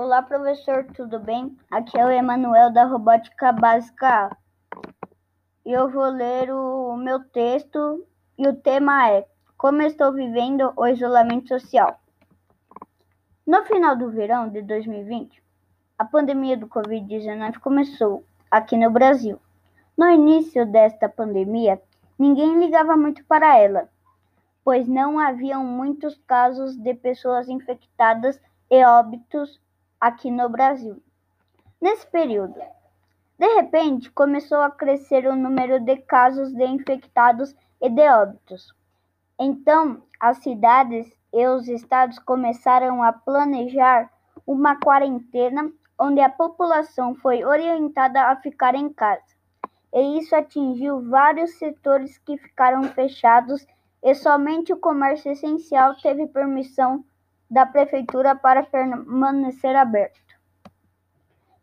Olá, professor, tudo bem? Aqui é o Emanuel da Robótica Básica. Eu vou ler o meu texto e o tema é Como estou vivendo o isolamento social. No final do verão de 2020, a pandemia do Covid-19 começou aqui no Brasil. No início desta pandemia, ninguém ligava muito para ela, pois não haviam muitos casos de pessoas infectadas e óbitos aqui no Brasil. Nesse período, de repente, começou a crescer o número de casos de infectados e de óbitos. Então, as cidades e os estados começaram a planejar uma quarentena onde a população foi orientada a ficar em casa. E isso atingiu vários setores que ficaram fechados e somente o comércio essencial teve permissão da prefeitura para permanecer aberto.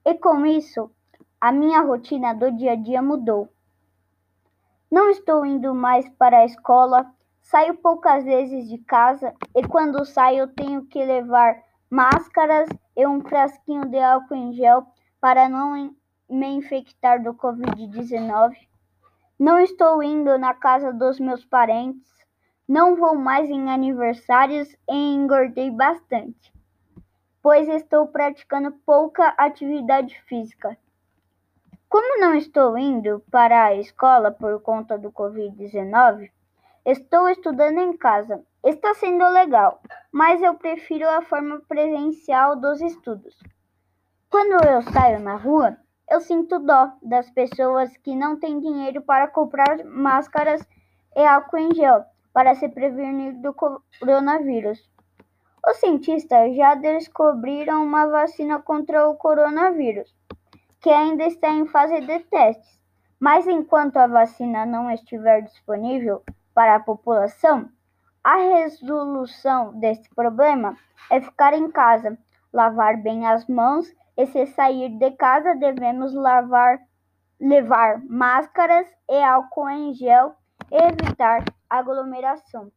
E com isso, a minha rotina do dia a dia mudou. Não estou indo mais para a escola, saio poucas vezes de casa e quando saio tenho que levar máscaras e um frasquinho de álcool em gel para não me infectar do Covid-19. Não estou indo na casa dos meus parentes, não vou mais em aniversários e engordei bastante, pois estou praticando pouca atividade física. Como não estou indo para a escola por conta do Covid-19, estou estudando em casa. Está sendo legal, mas eu prefiro a forma presencial dos estudos. Quando eu saio na rua, eu sinto dó das pessoas que não têm dinheiro para comprar máscaras e álcool em gel para se prevenir do coronavírus. Os cientistas já descobriram uma vacina contra o coronavírus, que ainda está em fase de testes. Mas enquanto a vacina não estiver disponível para a população, a resolução deste problema é ficar em casa, lavar bem as mãos e se sair de casa devemos lavar, levar máscaras e álcool em gel e evitar aglomeração